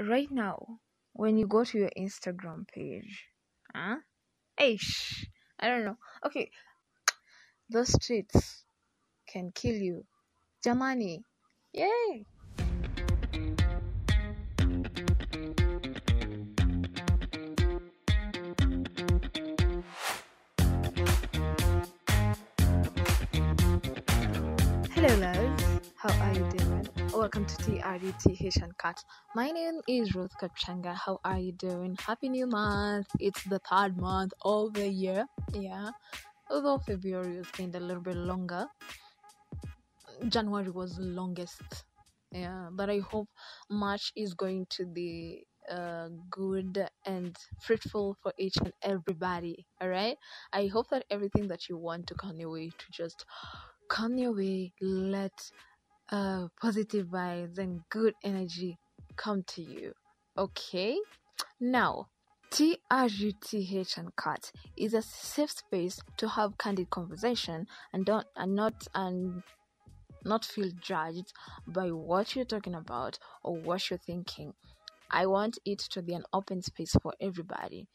right now when you go to your Instagram page, huh? Aish, I don't know. Okay, the streets can kill you. Jamani, yay! How are you doing? Welcome to TRUTH Uncut. My name is Ruth Kapchanga. How are you doing? Happy New Month. It's the third month of the year. Yeah. Although February was kind a little bit longer, January was longest. Yeah. But I hope March is going to be uh, good and fruitful for each and everybody. All right. I hope that everything that you want to come your way to just come your way. Let uh, positive vibes and good energy come to you. Okay? Now, TRUTH Uncut is a safe space to have candid conversation and don't and not and not feel judged by what you're talking about or what you're thinking. I want it to be an open space for everybody.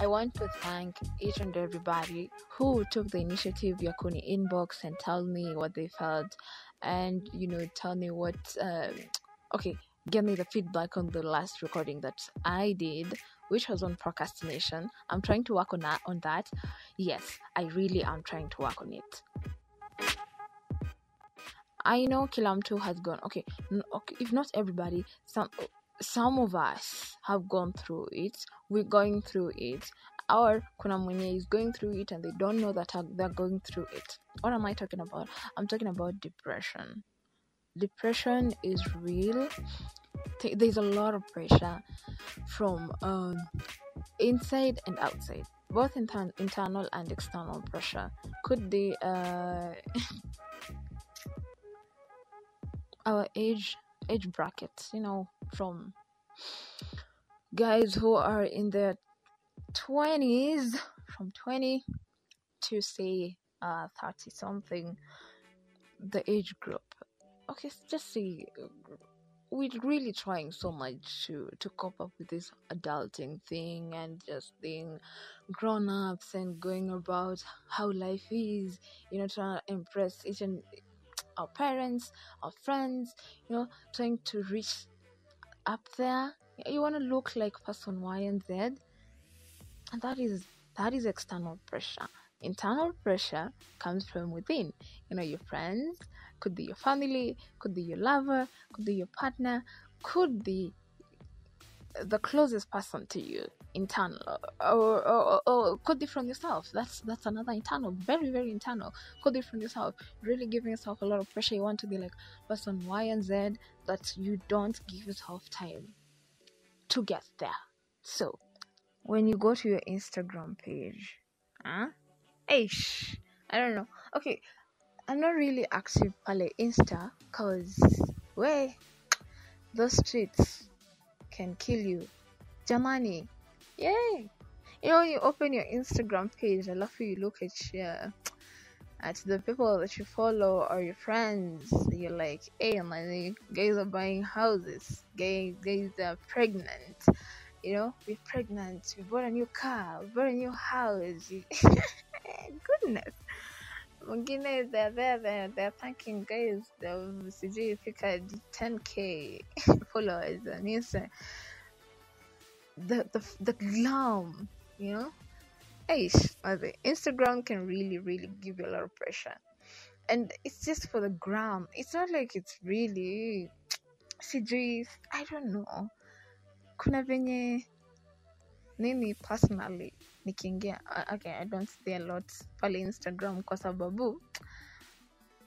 I want to thank each and everybody who took the initiative ya kuni inbox and tell me what they felt and you know tell me what um okay give me the feedback on the last recording that I did which was on procrastination. I'm trying to work on that on that. Yes I really am trying to work on it. I know kila mtu has gone okay, okay if not everybody some some of us have gone through it we're going through it or kuna is going through it and they don't know that they're going through it. What am i talking about? I'm talking about depression. Depression is real. There's a lot of pressure from um, inside and outside both inter- internal and external pressure. Could be uh, our age age bracket you know from guys who are in their 20s from 20 to say uh 30 something the age group. Okay just uh, we're really trying so much to to cope up with this adulting thing and just being grown ups and going about how life is you know trying to impress each and our parents our friends you know trying to reach up there. You want to look like person y and z. And that is that is external pressure. Internal pressure comes from within. You know your friends could be your family could be your lover could be your partner could be the closest person to you internal or, or, or, could be from yourself. That's that's another internal very very internal could be from yourself. Really giving yourself a lot of pressure. You want to be like person y and z that you don't give yourself time to get there. So when you go to your instagram page huh? Ish, I don't know. Okay, I'm not really active pale Insta cause way those streets can kill you. Jamani, yay! You know, you open your Instagram page, I love you look at your at the people that you follow or your friends. You're like, hey, man, guys are buying houses. Guys, guys are pregnant. You know, we're pregnant. We bought a new car. We bought a new house. Goodness. Mwingine they're there, they're, they're thanking guys. They've sijui fika 10k followers on Insta. The, the, the glam, you know? Aish, Instagram can really, really give you a lot of pressure. And it's just for the gram. It's not like it's really sijui, I don't know. Kuna venye mimi personally nikiingia okay i don't stay a lot pale instagram kwa sababu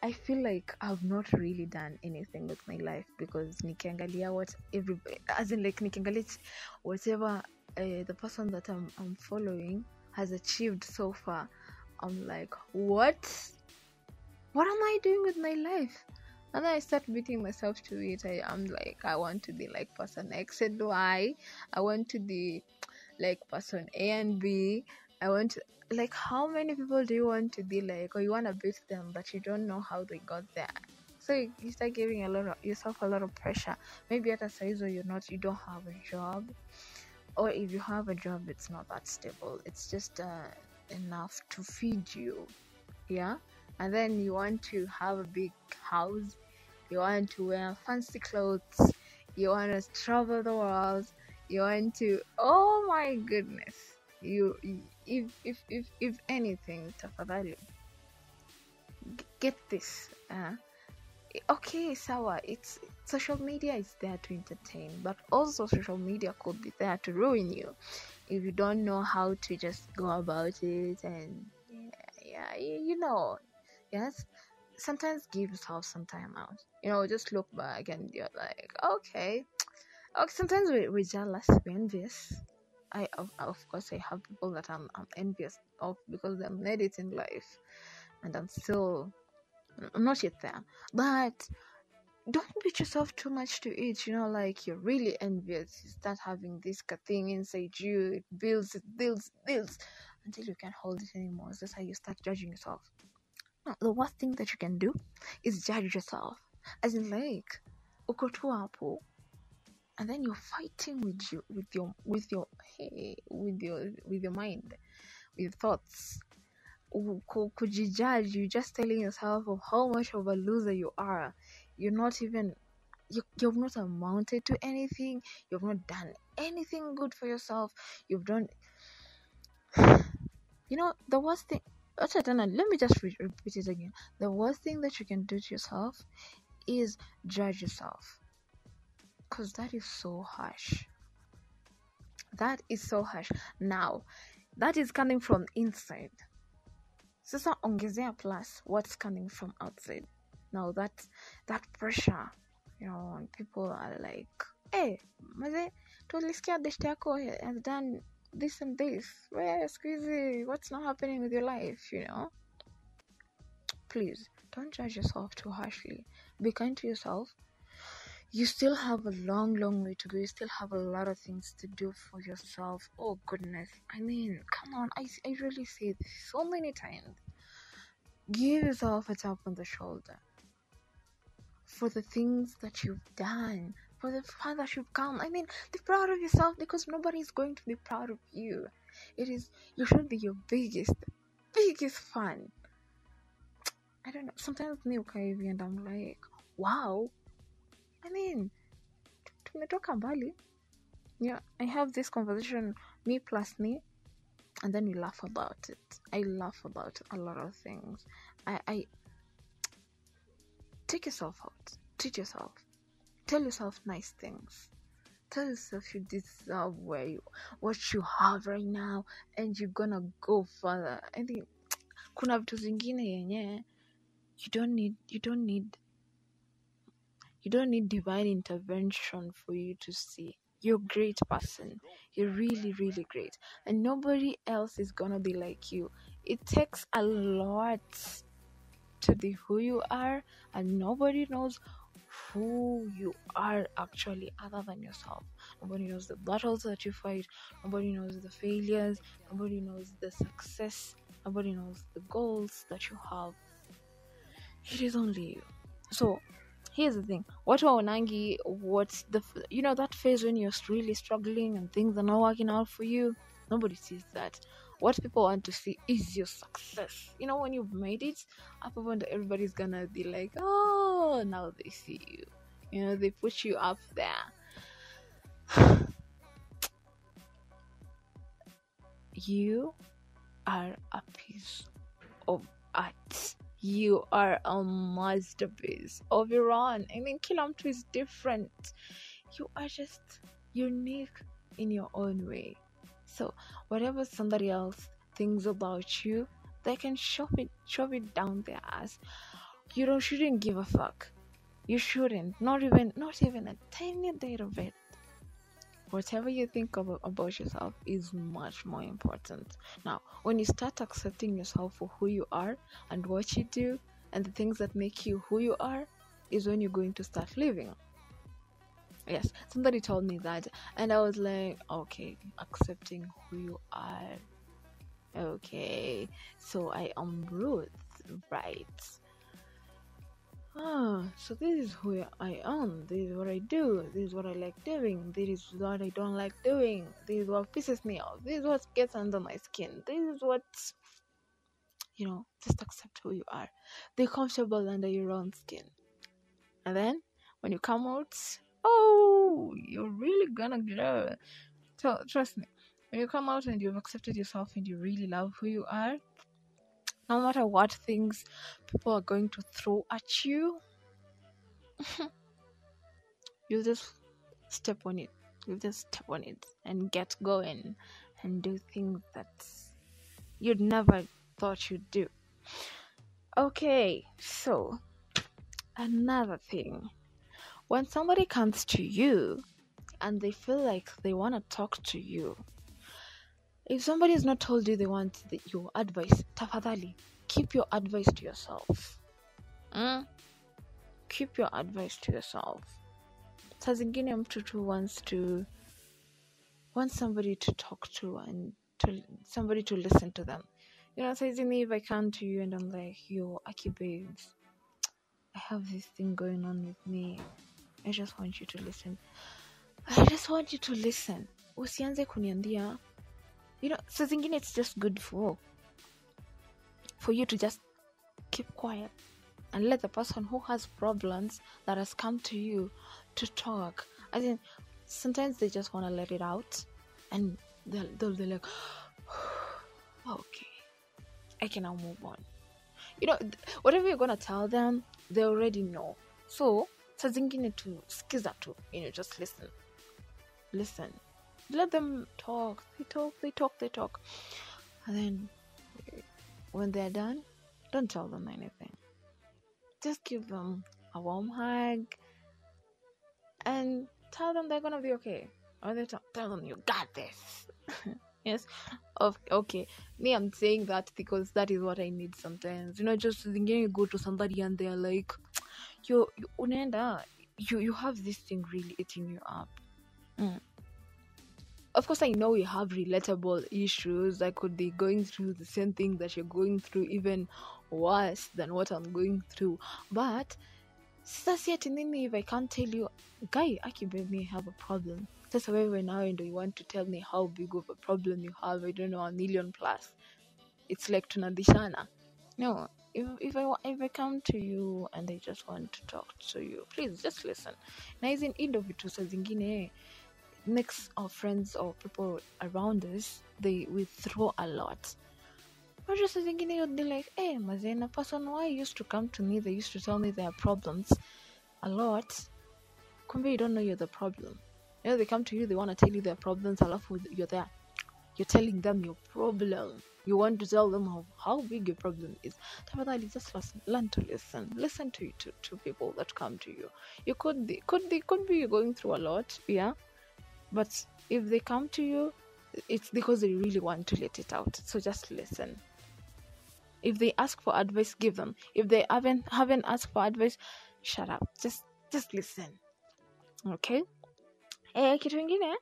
i feel like i've not really done anything with my life because nikiangalia what every as in like nikiangalia whatever uh, the person that I'm, I'm following has achieved so far i'm like what what am i doing with my life and then I start beating myself to it. I, I'm like, I want to be like person X and Y. I want to be like person A and B. I want to like how many people do you want to be like or you want to beat them but you don't know how they got there. So you, you start giving a lot of yourself a lot of pressure. Maybe at a size where you're not, you don't have a job, or if you have a job, it's not that stable. It's just uh, enough to feed you, yeah. And then you want to have a big house, you want to wear fancy clothes, you want to travel the world, you want to. Oh my goodness! You, if if if if anything, tafadhali get this. Uh, okay, sawa. It's social media is there to entertain, but also social media could be there to ruin you if you don't know how to just go about it. And yeah, yeah you, you know, yes. Sometimes give yourself some time out. You know, just look back and you're like, okay. Okay, sometimes we, we're jealous, we're envious. I of, of course I have people that I'm, I'm envious of because they're made it in life, and I'm still I'm not yet there. But don't beat yourself too much to it. You know, like you're really envious. You start having this thing inside you. It builds, it builds, it builds until you can't hold it anymore. That's how you start judging yourself. The worst thing that you can do is judge yourself. As in, like, uko tu hapo and then you're fighting with you with your with your hey, with your with your mind with your thoughts. Kujijudge you're just telling yourself of how much of a loser you are. You're not even you, you've not amounted to anything. You've not done anything good for yourself. You've done you know the worst thing let me just repeat it again. The worst thing that you can do to yourself is judge yourself because that is so harsh. That is so harsh. Now that is coming from inside. Sasa ongezea plus what's coming from outside? Now that that pressure you know people are like hey maze tulisikia best yako has done this and this. Where squeezy? What's not happening with your life? You know? Please don't judge yourself too harshly. Be kind to yourself you still have a long, long way to go. You still have a lot of things to do for yourself. Oh, goodness. I mean, come on. I, I really say this so many times. Give yourself a tap on the shoulder for the things that you've done, for the far that you've come. I mean, be proud of yourself because nobody is going to be proud of you. It is, you should be your biggest, biggest fan. I don't know. Sometimes me, okay, and I'm like, wow, Mean, tumetoka mbali. Yeah, I have this conversation, me plus me, and then we laugh about it. I laugh about a lot of things. I, I take yourself out, treat yourself, tell yourself nice things. Tell yourself you deserve where you, what you have right now, and you're gonna go further. I think kuna vitu zingine yenye you don't need, you don't need you don't need divine intervention for you to see. You're a great person. You're really, really great. And nobody else is gonna be like you. It takes a lot to be who you are, and nobody knows who you are actually other than yourself. Nobody knows the battles that you fight, nobody knows the failures, nobody knows the success, nobody knows the goals that you have. It is only you. So here's the thing. What waonangi what's the you know that phase when you're really struggling and things are not working out for you? Nobody sees that. What people want to see is your success. You know when you've made it up and everybody's gonna be like oh now they see you. You know they put you up there. You are a piece of art you are a masterpiece of your own. I mean, kila mtu is different. You are just unique in your own way. So, whatever somebody else thinks about you, they can shove it, shove it down their ass. You don't shouldn't give a fuck. You shouldn't. Not even, not even a tiny bit of it whatever you think of, about yourself is much more important. Now, when you start accepting yourself for who you are and what you do and the things that make you who you are, is when you're going to start living. Yes, somebody told me that, and I was like, okay, accepting who you are. Okay, so I am Ruth, right? Ah, so this is who I am. This is what I do. This is what I like doing. This is what I don't like doing. This is what pisses me off. This is what gets under my skin. This is what, you know, just accept who you are. Be comfortable under your own skin. And then when you come out, oh, you're really gonna glow. So trust me, when you come out and you've accepted yourself and you really love who you are, no matter what things people are going to throw at you, you just step on it. You just step on it and get going and do things that you'd never thought you'd do. Okay, so another thing. When somebody comes to you and they feel like they want to talk to you, if somebody has not told you they want the, your advice, tafadhali, keep your advice to yourself. Mm? Keep your advice to yourself. Saa zingine mtu tu wants to wants somebody to talk to and to somebody to listen to them. You know, saa zingine if I come to you and I'm like, yo, Aki babes, I have this thing going on with me. I just want you to listen. I just want you to listen. Usianze kuniambia you know saa zingine it's just good for for you to just keep quiet and let the person who has problems that has come to you to talk. I think sometimes they just want to let it out and they'll, they'll be like okay i can now move on. You know whatever you're gonna tell them they already know. So saa zingine tu skiza tu you know just listen. Listen let them talk. They talk they talk they talk. And then when they're done don't tell them anything. Just give them a warm hug and tell them they're gonna be okay. Or they tell, tell them you got this. Yes? Of okay. Me i'm saying that because that is what i need sometimes. You know just thinking you go to somebody and they're like you, you you you have this thing really eating you up. Mm. Of course i know you have relatable issues i could be going through the same thing that you're going through even worse than what i'm going through. But sasa ati nini if i can't tell you guy akibabe me have a problem. Sasa wewe nawe ndo you want to tell me how big of a problem you have i don't know a million plus. It's like tunabishana. No if, if I if I come to you and I just want to talk to you, please just listen. Na hizi ndo vitu saa zingine eh, makes of friends or people around us they withdraw a lot. Unajua saa zingine you'd be like, hey, mazena a person why used to come to me, they used to tell me their problems a lot. Kumbe you don't know you're the problem. You know, they come to you, they want to tell you their problems, A alafu you're there. You're telling them your problem. You want to tell them how, how big your problem is. Tafadhali, just learn to listen. Listen to, to to people that come to you. You could be could be could be going through a lot, yeah. But if they come to you, it's because they really want to let it out. So just listen. If they ask for advice, give them. If they haven't haven't asked for advice, shut up. Just just listen. Okay? Eh, kitu ingine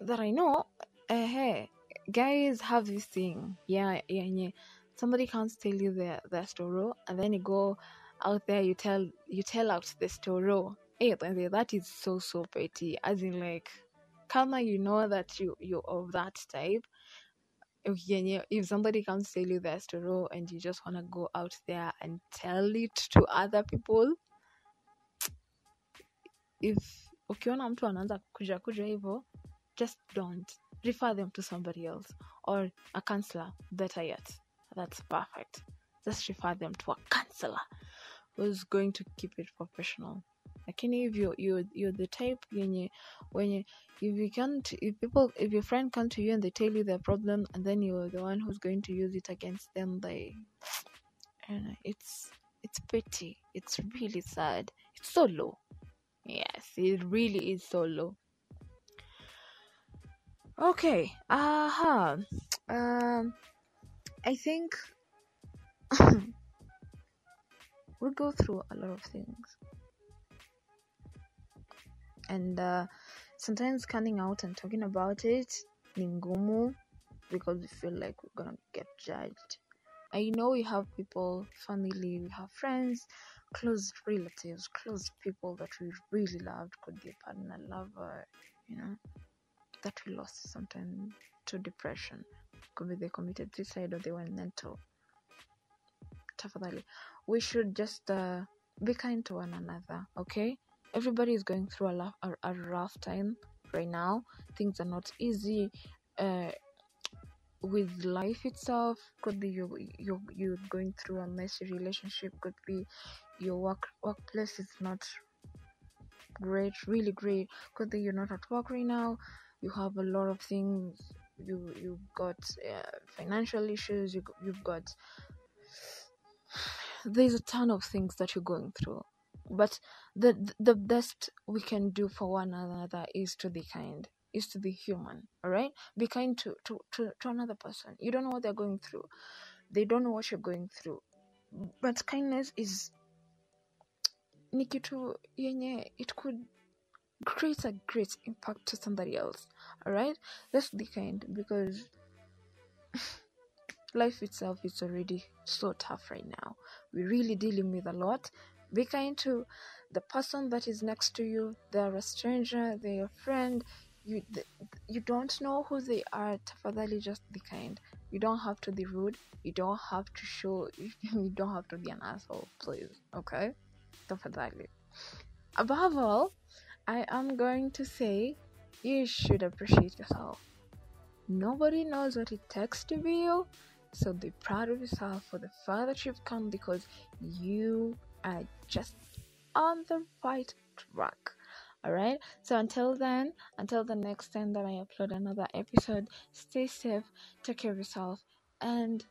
that I know, eh, guys have this thing. Yeah, yeah, yeah. somebody to tell you their their story and then you go out there you tell you tell out the story. Hey, that is so so petty. As in like kama you know that you you're of that type. If somebody comes tell you their story and you just want to go out there and tell it to other people if ukiona mtu anaanza kuja kuja hivyo just don't refer them to somebody else or a counselor better yet that's perfect. Just refer them to a counselor who's going to keep it professional lakini if you you you're the type yenye wenye if you can't if people if your friend come to you and they tell you their problem and then you're the one who's going to use it against them they and it's it's pity it's really sad. It's so low. Yes it really is so low. Okay aha um i think we'll go through a lot of things and uh, sometimes coming out and talking about it ni ngumu because we feel like we're gonna get judged i know we have people family we have friends close relatives, close people that we really loved, could be a partner, lover, you know, that we lost sometimes to depression. Could be they committed suicide or they went mental. Tafadhali. We should just uh, be kind to one another, okay? Everybody is going through a, la- a, a rough time right now. Things are not easy. Uh, with life itself. Could be you you you're going through a messy relationship. Could be your work workplace is not great really great. Could be you're not at work right now. You have a lot of things. You you've got uh, financial issues. You, you've got there's a ton of things that you're going through. But the the best we can do for one another is to be kind is to be human all right be kind to, to to to another person. You don't know what they're going through. They don't know what you're going through. But kindness is ni yenye it could create a great impact to somebody else all right let's be kind because life itself is already so tough right now. We're really dealing with a lot. Be kind to the person that is next to you they're a stranger they're your friend you you don't know who they are tafadhali just be kind. You don't have to be rude you don't have to show you don't have to be an asshole please okay? Tafadhali above all i am going to say you should appreciate yourself. Nobody knows what it takes to be you so be proud of yourself for the far that you've come because you are just on the right track. All right so until then until the next time that i upload another episode stay safe take care of yourself and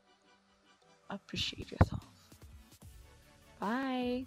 appreciate yourself. Bye